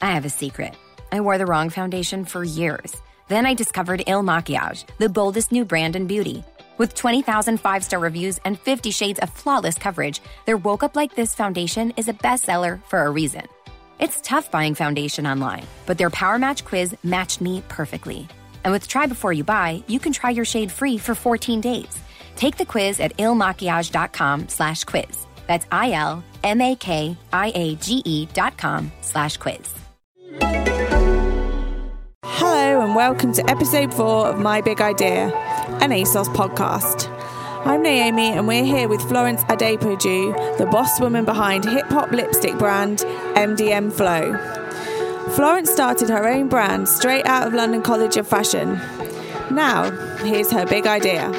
I have a secret. I wore the wrong foundation for years. Then I discovered Il Makiage, the boldest new brand in beauty. With 20,000 five star reviews and 50 shades of flawless coverage, their Woke Up Like This foundation is a bestseller for a reason. It's tough buying foundation online, but their Power Match quiz matched me perfectly. And with Try Before You Buy, you can try your shade free for 14 days. Take the quiz at ilmakiage.com slash quiz. That's I-L-M-A-K-I-A-G-E dot com slash quiz. And welcome to episode four of My Big Idea, an ASOS podcast. I'm Naomi and we're here with Florence Adepoju, the boss woman behind hip hop lipstick brand MDM Flow. Florence started her own brand straight out of London College of Fashion. Now, here's her big idea.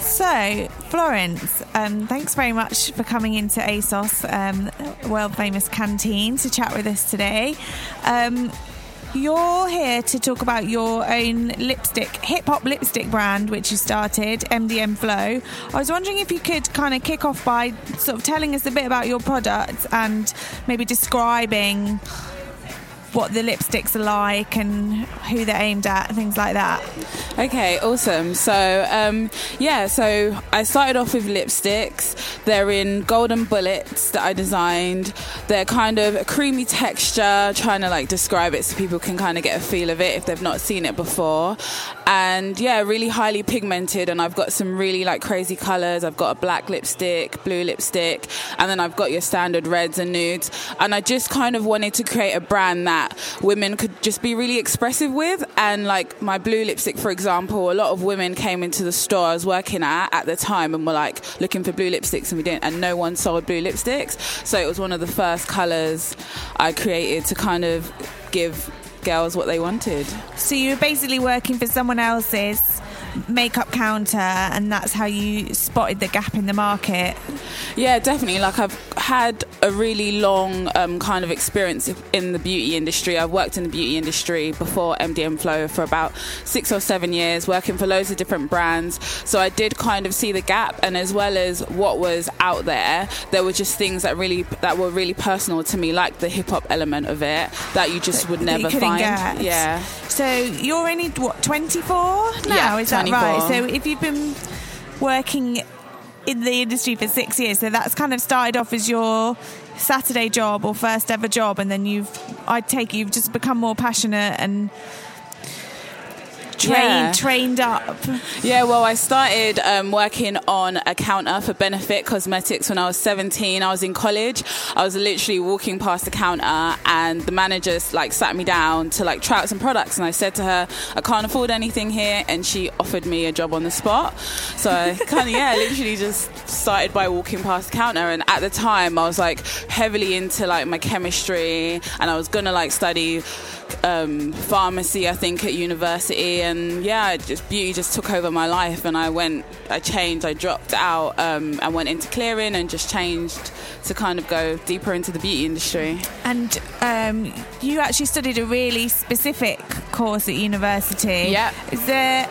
So, Florence, um, thanks very much for coming into ASOS, um, world famous canteen, to chat with us today. Um, you're here to talk about your own lipstick, hip hop lipstick brand, which you started, MDM Flow. I was wondering if you could kind of kick off by sort of telling us a bit about your product and maybe describing what the lipsticks are like and who they're aimed at, and things like that. Okay, awesome. So, um, yeah, so I started off with lipsticks. They're in golden bullets that I designed. They're kind of a creamy texture, trying to like describe it so people can kind of get a feel of it if they've not seen it before. And yeah, really highly pigmented. And I've got some really like crazy colors. I've got a black lipstick, blue lipstick, and then I've got your standard reds and nudes. And I just kind of wanted to create a brand that that women could just be really expressive with. And like my blue lipstick, for example, a lot of women came into the store I was working at at the time and were like looking for blue lipsticks, and we didn't, and no one sold blue lipsticks. So it was one of the first colors I created to kind of give girls what they wanted. So you were basically working for someone else's makeup counter and that's how you spotted the gap in the market yeah definitely like i've had a really long um, kind of experience in the beauty industry. I've worked in the beauty industry before mdm flow for about six or seven years working for loads of different brands. So i did kind of see the gap and as well as what was out there there were just things that really that were really personal to me like the hip-hop element of it that you just would never find. get. yeah. So you're only what 24 now? Yeah, is that right. So if you've been working in the industry for six years, so that's kind of started off as your Saturday job or first ever job, and then you've, I take you've just become more passionate and trained yeah. trained up? Yeah, well, I started um, working on a counter for Benefit Cosmetics when I was 17. I was in college. I was literally walking past the counter, and the manager like sat me down to like try out some products, and I said to her, "I can't afford anything here," and she offered me a job on the spot. So I kind of yeah, literally just started by walking past the counter, and at the time I was like heavily into like my chemistry, and I was gonna like study um, pharmacy, I think, at university, and yeah, just beauty just took over my life, and I went, I changed, I dropped out, um, and went into clearing, and just changed to kind of go deeper into the beauty industry. And um, you actually studied a really specific course at university. Yeah. Is there?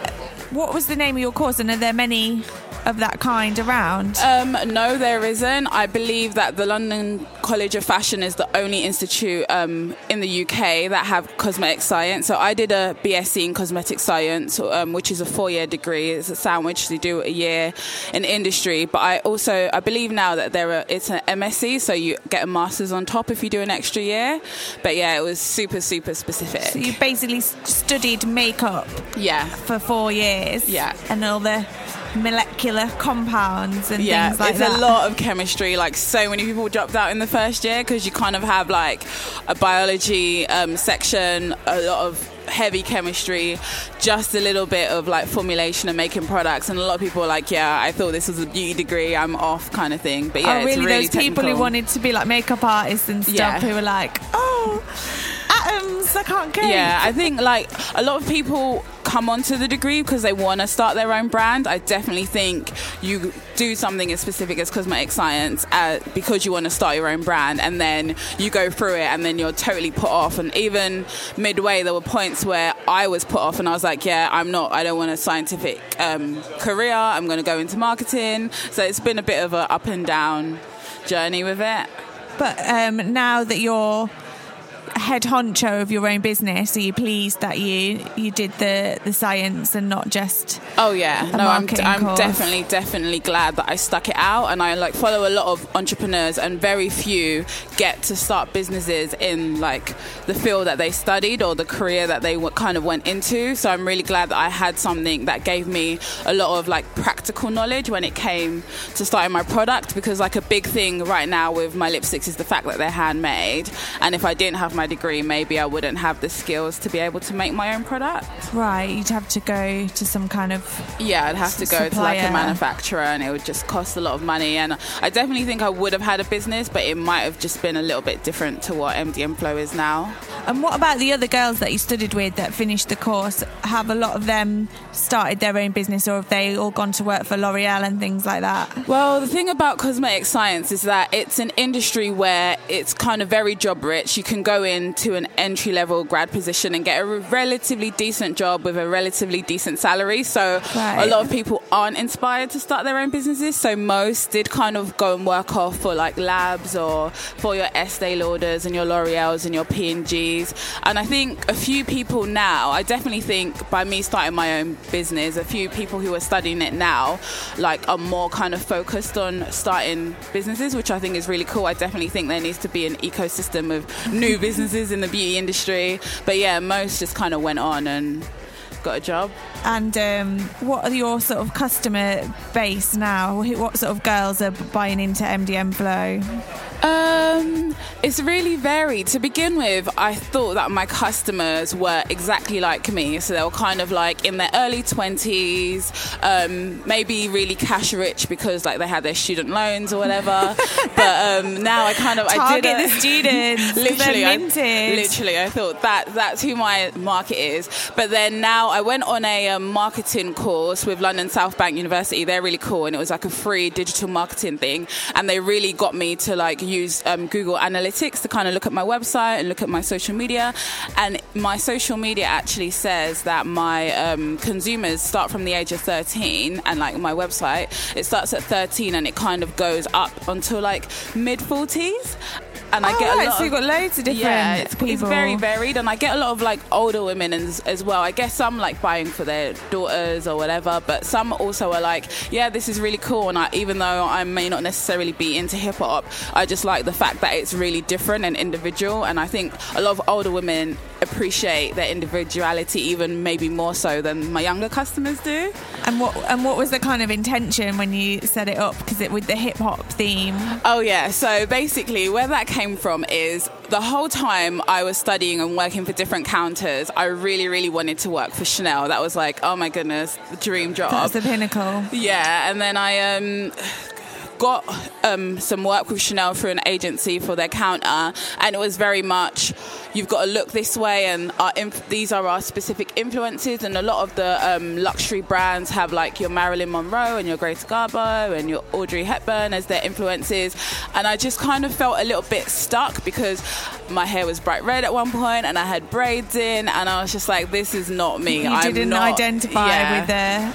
What was the name of your course, and are there many of that kind around? Um, no, there isn't. I believe that the London College of Fashion is the only institute um, in the UK that have cosmetic science. So I did a BSc in cosmetic science, um, which is a four-year degree. It's a sandwich. You do a year in industry. But I also I believe now that there are it's an MSc, so you get a master's on top if you do an extra year. But yeah, it was super super specific. So you basically studied makeup. Yeah. For four years. Yeah. And all the molecular compounds and yeah, things like it's that. It's a lot of chemistry. Like so many people dropped out in the first year because you kind of have like a biology um, section, a lot of heavy chemistry, just a little bit of like formulation and making products. And a lot of people are like, yeah, I thought this was a beauty degree, I'm off kind of thing. But yeah, oh, really, really those technical. people who wanted to be like makeup artists and stuff Yeah. who were like, oh, atoms, I can't cope. Yeah, I think like a lot of people come onto the degree because they want to start their own brand. I definitely think you do something as specific as cosmetic science uh, because you want to start your own brand, and then you go through it, and then you're totally put off. And even midway, there were points where I was put off, and I was like, "Yeah, I'm not. I don't want a scientific um, career. I'm going to go into marketing." So it's been a bit of a up and down journey with it. But um, now that you're head honcho of your own business, are you pleased that you you did the the science and not just? Oh yeah, no, I'm marketing I'm definitely definitely glad that I stuck it out, and I like follow a lot of entrepreneurs, and very few get to start businesses in like the field that they studied or the career that they w- kind of went into. So I'm really glad that I had something that gave me a lot of like practical knowledge when it came to starting my product, because like a big thing right now with my lipsticks is the fact that they're handmade, and if I didn't have my degree, maybe I wouldn't have the skills to be able to make my own product. Right, you'd have to go to some kind of Yeah, I'd have to go to like a manufacturer and it would just cost a lot of money. And I definitely think I would have had a business, but it might have just been a little bit different to what MDM Flow is now. And what about the other girls that you studied with that finished the course? Have a lot of them started their own business, or have they all gone to work for L'Oreal and things like that? Well, the thing about cosmetic science is that it's an industry where it's kind of very job rich. You can go into an entry level grad position and get a relatively decent job with a relatively decent salary. So Right. a lot of people aren't inspired to start their own businesses. So most did kind of go and work off for like labs or for your Estee Lauders and your L'Oreals and your P&Gs. And I think a few people now, I definitely think by me starting my own business, a few people who are studying it now, like are more kind of focused on starting businesses, which I think is really cool. I definitely think there needs to be an ecosystem of new businesses in the beauty industry. But yeah, most just kind of went on and got a job. And um, what are your sort of customer base now? What sort of girls are buying into MDM Flow? Um, it's really varied. To begin with, I thought that my customers were exactly like me. So they were kind of like in their early 20s, um, maybe really cash rich because like they had their student loans or whatever. but um, now I kind of I Target did a- the students. literally, I, literally, I thought that that's who my market is. But then now I went on a um, marketing course with London South Bank University. They're really cool, and it was like a free digital marketing thing. And they really got me to like use um, Google Analytics to kind of look at my website and look at my social media. And my social media actually says that my um, consumers start from the age of 13, and like my website, it starts at 13 and it kind of goes up until like mid 40s. And I Oh, get a right, lot so you've got loads of different yeah, it's, people. it's very varied, and I get a lot of like older women as, as well. I guess some like buying for their daughters or whatever, but some also are like, yeah, this is really cool. And I, even though I may not necessarily be into hip hop, I just like the fact that it's really different and individual. And I think a lot of older women appreciate their individuality even maybe more so than my younger customers do. And what and what was the kind of intention when you set it up? Because it with the hip hop theme. Oh yeah. So basically, where that came from is the whole time I was studying and working for different counters, I really, really wanted to work for Chanel. That was like, oh my goodness, the dream job. That's the pinnacle. Yeah, and then I um, got um, some work with Chanel through an agency for their counter, and it was very much you've got to look this way, and our inf- these are our specific influences. And a lot of the um, luxury brands have like your Marilyn Monroe and your Greta Garbo and your Audrey Hepburn as their influences, and I just kind of felt a little bit stuck because my hair was bright red at one point, and I had braids in, and I was just like, this is not me. You I'm didn't not- identify Yeah. with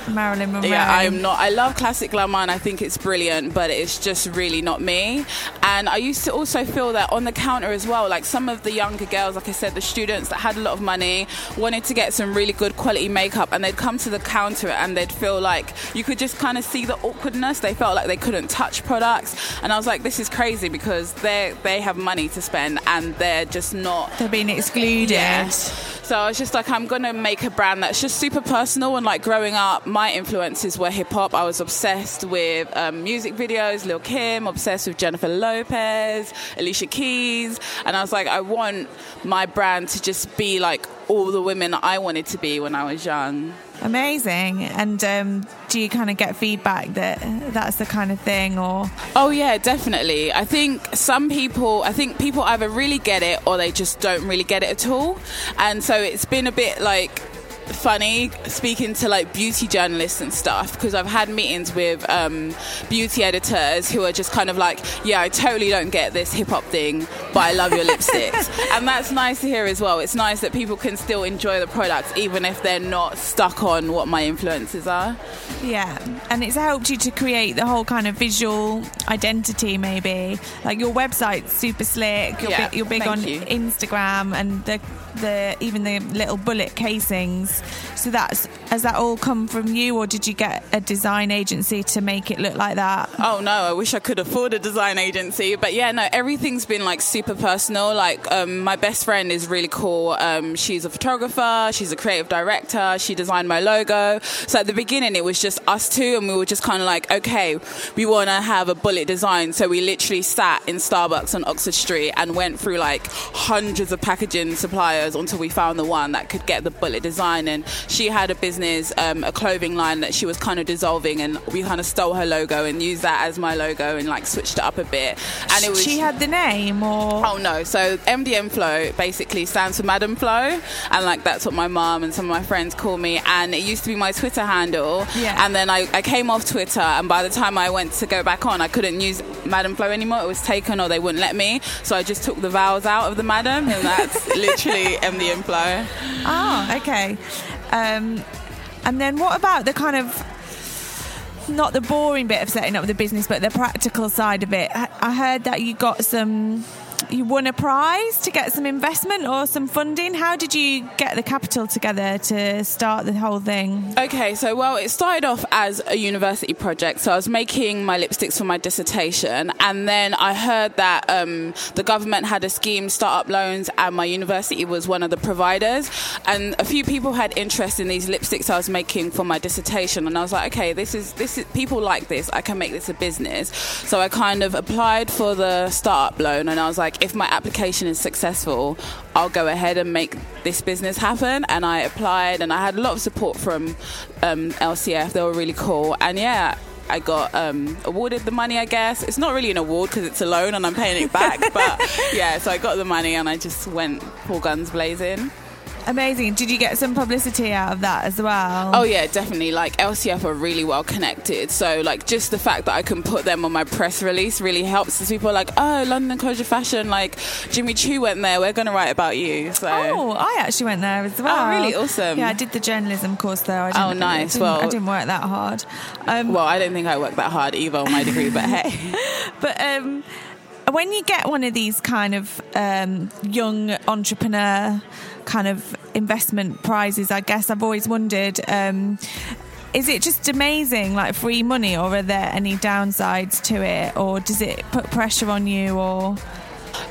the Marilyn Monroe. Yeah, I'm not. I love classic glamour and I think it's brilliant, but it's just really not me. And I used to also feel that on the counter as well, like some of the younger girls, like I said, the students that had a lot of money wanted to get some really good quality makeup and they'd come to the counter and they'd feel like you could just kind of see the awkwardness. They felt like they couldn't touch products. And I was like, this is crazy because they they have money to spend and they're just not They're being excluded. yeah. So I was just like, I'm gonna make a brand that's just super personal. And like growing up, my influences were hip hop. I was obsessed with um, music videos, Lil Kim, obsessed with Jennifer Lopez, Alicia Keys, and I was like, I want my brand to just be like all the women I wanted to be when I was young. Amazing. And um, do you kind of get feedback that that's the kind of thing, or Oh yeah, definitely. I think some people, I think people either really get it or they just don't really get it at all. And so it's been a bit like funny speaking to like beauty journalists and stuff because I've had meetings with um, beauty editors who are just kind of like, yeah, I totally don't get this hip hop thing, but I love your lipsticks. And that's nice to hear as well. It's nice that people can still enjoy the products even if they're not stuck on what my influences are. Yeah, and it's helped you to create the whole kind of visual identity, maybe. Like your website's super slick. You're, Yeah, big, you're big on you. Instagram, and the the even the little bullet casings. So that's has that all come from you, or did you get a design agency to make it look like that? Oh no, I wish I could afford a design agency. But yeah, no, everything's been like super personal. Like um, my best friend is really cool. Um, she's a photographer, she's a creative director, she designed my logo. So at the beginning, it was just us two, and we were just kind of like, okay, we want to have a bullet design. So we literally sat in Starbucks on Oxford Street and went through like hundreds of packaging suppliers until we found the one that could get the bullet design. And she had a business, um, a clothing line that she was kind of dissolving, and we kind of stole her logo and used that as my logo and like switched it up a bit. And it was she had the name, or Oh no! So MDM Flow basically stands for Madam Flow, and like that's what my mum and some of my friends call me. And it used to be my Twitter handle. Yeah. And then I, I came off Twitter, and by the time I went to go back on, I couldn't use Madam Flow anymore. It was taken, or they wouldn't let me. So I just took the vowels out of the Madam, and that's literally MDM Flow. Oh, okay. Um, and then what about the kind of not the boring bit of setting up the business, but the practical side of it? I I heard that you got some. You won a prize to get some investment or some funding. How did you get the capital together to start the whole thing? Okay, so well, it started off as a university project. So I was making my lipsticks for my dissertation, and then I heard that um, the government had a scheme, startup loans, and my university was one of the providers. And a few people had interest in these lipsticks I was making for my dissertation, and I was like, okay, this is this is people like this. I can make this a business. So I kind of applied for the startup loan, and I was like, if my application is successful, I'll go ahead and make this business happen. And I applied, and I had a lot of support from um, LCF. They were really cool, and yeah. I got um, awarded the money, I guess. It's not really an award because it's a loan and I'm paying it back. but yeah, so I got the money and I just went full guns blazing. Amazing. Did you get some publicity out of that as well? Oh yeah, definitely. Like LCF are really well connected. So like just the fact that I can put them on my press release really helps. As people are like, oh, London College of Fashion, like Jimmy Choo went there. We're gonna write about you. So Oh, I actually went there as well. Oh, really? Awesome. Yeah, I did the journalism course there. I didn't, Oh, nice. I didn't, Well- I didn't work that hard. Um, well, I don't think I worked that hard either on my degree, but hey. But um, when you get one of these kind of um, young entrepreneur kind of investment prizes, I guess I've always wondered. Um, is it just amazing, like free money, or are there any downsides to it, or does it put pressure on you, or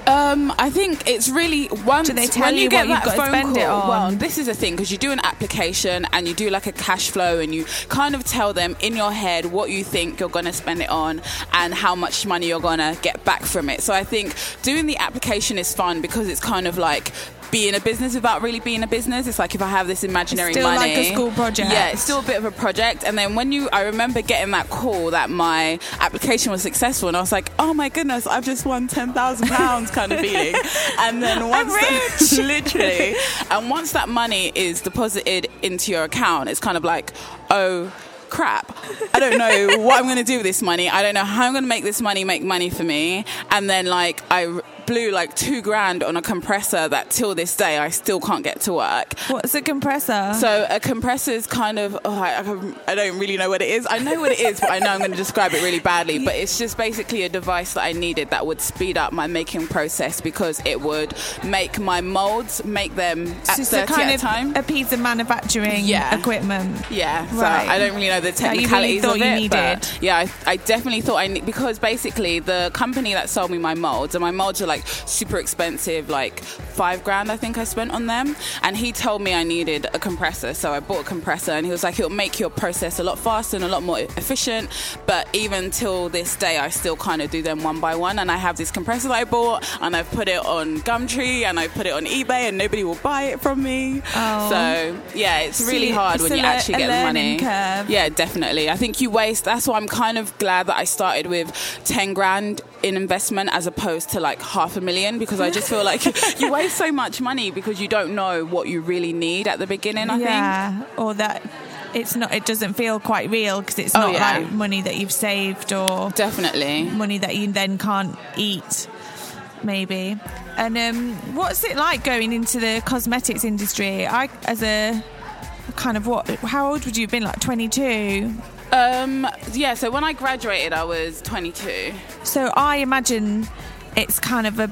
Um, I think it's really once Do they tell when you, you get that phone call. on? Well, this is the thing because you do an application and you do like a cash flow and you kind of tell them in your head what you think you're going to spend it on and how much money you're going to get back from it. So I think doing the application is fun because it's kind of like being a business without really being a business. It's like if I have this imaginary It's still money, like a school project. Yeah, it's still a bit of a project. And then when you, I remember getting that call that my application was successful, and I was like, oh my goodness, I've just won ten thousand pounds, kind of feeling. And then once, that- literally, and once that money is deposited into your account, it's kind of like, oh. Crap. I don't know what I'm going to do with this money. I don't know how I'm going to make this money make money for me. And then, like, I blew like two grand on a compressor that till this day I still can't get to work. what's a compressor? So a compressor is kind of oh, I, I- don't really know what it is. I know what it is, but I know I'm going to describe it really badly. But it's just basically a device that I needed that would speed up my making process because it would make my molds make them at So 30 kind at a of time. a piece of manufacturing Yeah. equipment. Yeah, so Right. I don't really know the really technicalities thought of you it. needed. But yeah, I, I definitely thought I need because basically the company that sold me my molds and my molds are like super expensive, like five grand I think I spent on them. And he told me I needed a compressor, so I bought a compressor, and he was like, it'll make your process a lot faster and a lot more efficient. But even till this day, I still kind of do them one by one. And I have this compressor that I bought, and I've put it on Gumtree, and I put it on eBay, and nobody will buy it from me. Oh. So yeah, it's So really hard it's when you le- actually get the money. curve. Yeah, definitely. I think you waste. That's why I'm kind of glad that I started with ten grand in investment as opposed to like half a million because I just feel like you waste so much money because you don't know what you really need at the beginning. I yeah, think, or that it's not. It doesn't feel quite real because it's Oh, not yeah. like money that you've saved or definitely. money that you then can't eat. Maybe. And um, what's it like going into the cosmetics industry? I, as a kind of what? How old would you have been? Like twenty two. Um, yeah, so when I graduated, I was 22. So I imagine it's kind of a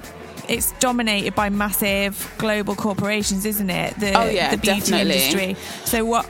it's dominated by massive global corporations, isn't it? The, Oh, yeah, the beauty definitely. industry. So what?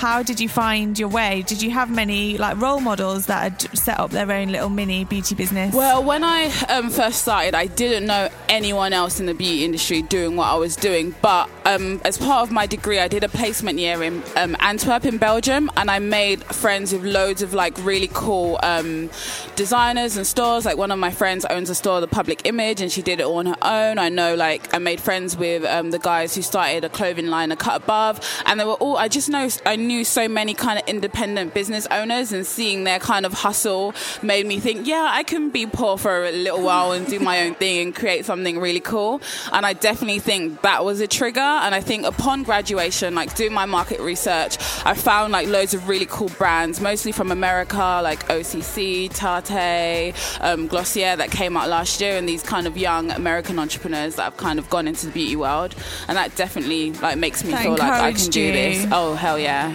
How did you find your way? Did you have many like role models that had set up their own little mini beauty business? Well, when I um, first started, I didn't know anyone else in the beauty industry doing what I was doing. But um, as part of my degree, I did a placement year in um, Antwerp in Belgium, and I made friends with loads of like really cool um, designers and stores. Like one of my friends owns a store, The Public Image, and she did it all on her own. I know, like I made friends with um, the guys who started a clothing line, A Cut Above, and they were all. I just know I knew so many kind of independent business owners, and seeing their kind of hustle made me think, yeah, I can be poor for a little while and do my own thing and create something really cool. And I definitely think that was a trigger. And I think upon graduation, like doing my market research, I found like loads of really cool brands, mostly from America, like OCC, Tarte, um, Glossier, that came out last year, and these kind of young American entrepreneurs that have kind of gone into the beauty world. And that definitely like makes me That feel like I can do you. this. Oh hell yeah!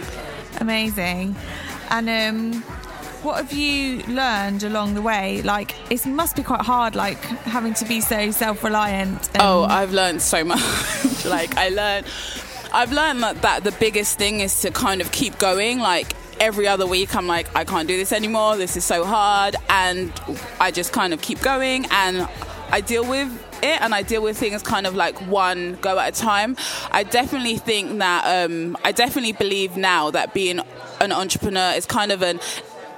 Amazing. And um, what have you learned along the way? Like, it must be quite hard, like having to be so self-reliant. And, Oh, I've learned so much. like I learned, I've learned that, that the biggest thing is to kind of keep going. Like every other week, I'm like, I can't do this anymore. This is so hard, and I just kind of keep going, and I deal with it, and I deal with things kind of like one go at a time. I definitely think that um, I definitely believe now that being an entrepreneur is kind of an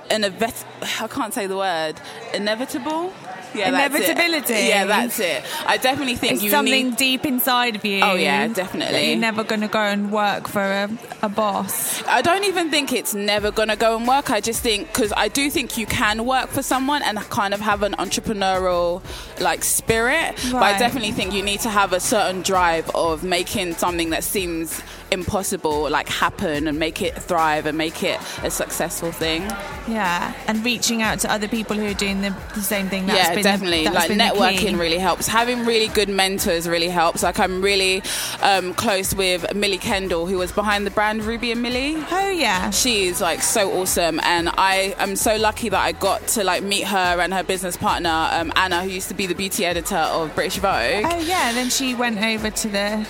an invet- I can't say the word inevitable. Yeah, that's it. Inevitability. Yeah, that's it. I definitely think it's you something need. deep inside of you. Oh, yeah, definitely. You're never going to go and work for a, a boss. I don't even think it's never gonna go and work. I just think because I do think you can work for someone and kind of have an entrepreneurial like spirit, but I definitely think you need to have a certain drive of making something that seems impossible like happen and make it thrive and make it a successful thing. Yeah, and reaching out to other people who are doing the, the same thing. That's yeah, been the- definitely. that's like networking really helps. Having really good mentors really helps. Like I'm really um, close with Millie Kendall, who was behind the brand Ruby and Millie. Oh yeah. She's like so awesome, and I am so lucky that I got to like meet her and her business partner um, Anna, who used to be the beauty editor of British Vogue. Oh yeah. and Then she went over to the.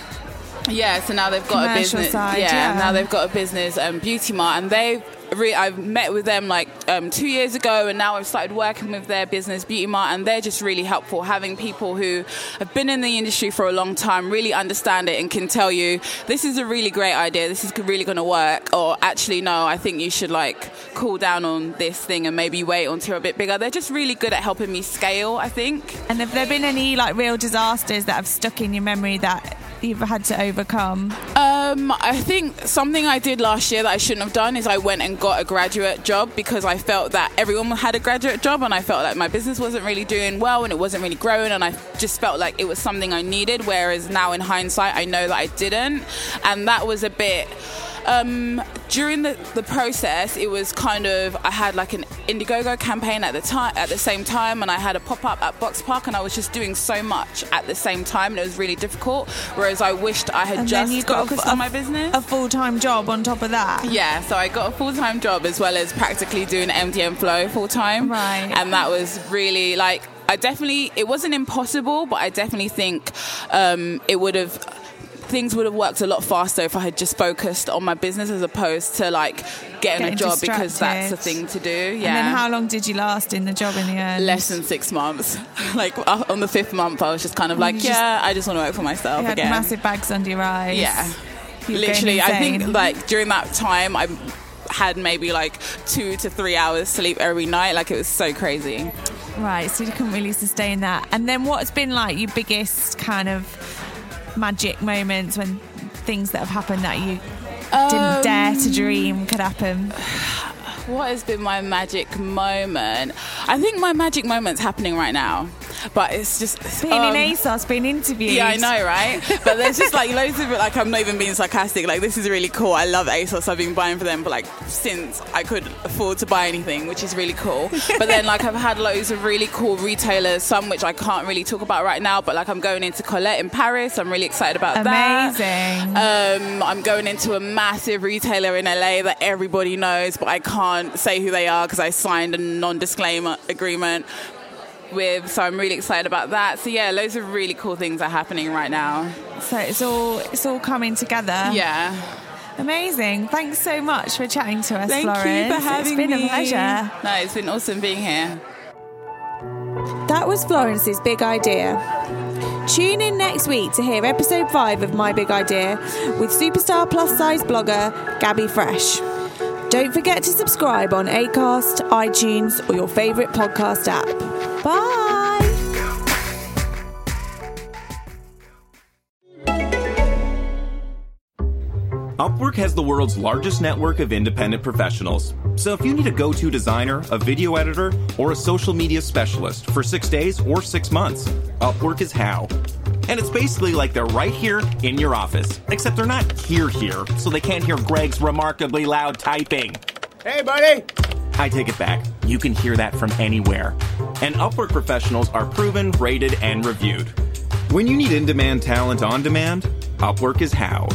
Yeah, so now they've got a business. side, yeah, yeah. now they've got a business, um, Beauty Mart, and they. Re- I've met with them like um, two years ago, and now I've started working with their business, Beauty Mart, and they're just really helpful. Having people who have been in the industry for a long time, really understand it, and can tell you this is a really great idea, this is really going to work, or actually no, I think you should like cool down on this thing and maybe wait until you're a bit bigger. They're just really good at helping me scale. I think. And have there been any like real disasters that have stuck in your memory that you've had to overcome? Um, I think something I did last year that I shouldn't have done is I went and got a graduate job because I felt that everyone had a graduate job and I felt like my business wasn't really doing well and it wasn't really growing and I just felt like it was something I needed. Whereas now in hindsight, I know that I didn't, and that was a bit. Um, during the, the process, it was kind of I had like an Indiegogo campaign at the time at the same time, and I had a pop up at Box Park, and I was just doing so much at the same time, and it was really difficult. Whereas I wished I had And just then you got a- focused a- on my business. A full time job on top of that. Yeah, so I got a full time job as well as practically doing MDM Flow full time. Right. And that was really like, I definitely, it wasn't impossible, but I definitely think um, it would have. Things would have worked a lot faster if I had just focused on my business as opposed to like getting, Getting a job because that's the thing to do. Yeah. And then how long did you last in the job in the end? Less than six months. like uh, on the fifth month, I was just kind of like, just- yeah, I just want to work for myself You had again. massive bags under your eyes. Yeah. You were going Literally, I think like during that time, I had maybe like two to three hours sleep every night. Like it was so crazy. Right, so you couldn't really sustain that. And then what's been like your biggest kind of magic moments when things that have happened that you Um, didn't dare to dream could happen? what has been my magic moment? I think my magic moment's happening right now. But it's just being um, in ASOS, being interviewed. Yeah, I know, right? but there's just like loads of it. Like I'm not even being sarcastic. Like this is really cool. I love ASOS. I've been buying for them for like since I could afford to buy anything, which is really cool. but then like I've had loads of really cool retailers, some which I can't really talk about right now. But like I'm going into Colette in Paris. I'm really excited about Amazing. that. Amazing. Um, I'm going into a massive retailer in LA that everybody knows, but I can't say who they are because I signed a non-disclaimer agreement with. So I'm really excited about that. So yeah, loads of really cool things are happening right now. So it's all it's all coming together. Yeah. Amazing. Thanks so much for chatting to us, Thank Florence. you for having me. It's been me. a pleasure. No, it's been awesome being here. That was Florence's big idea. Tune in next week to hear episode 5 of My Big Idea with superstar plus size blogger Gabby Fresh. Don't forget to subscribe on Acast, iTunes, or your favourite podcast app. Bye! Upwork has the world's largest network of independent professionals. So if you need a go to designer, a video editor, or a social media specialist for six days or six months, Upwork is how. And it's basically like they're right here in your office, except they're not here here, so they can't hear Greg's remarkably loud typing. Hey, buddy! I take it back. You can hear that from anywhere. And Upwork professionals are proven, rated, and reviewed. When you need in demand talent on demand, Upwork is how.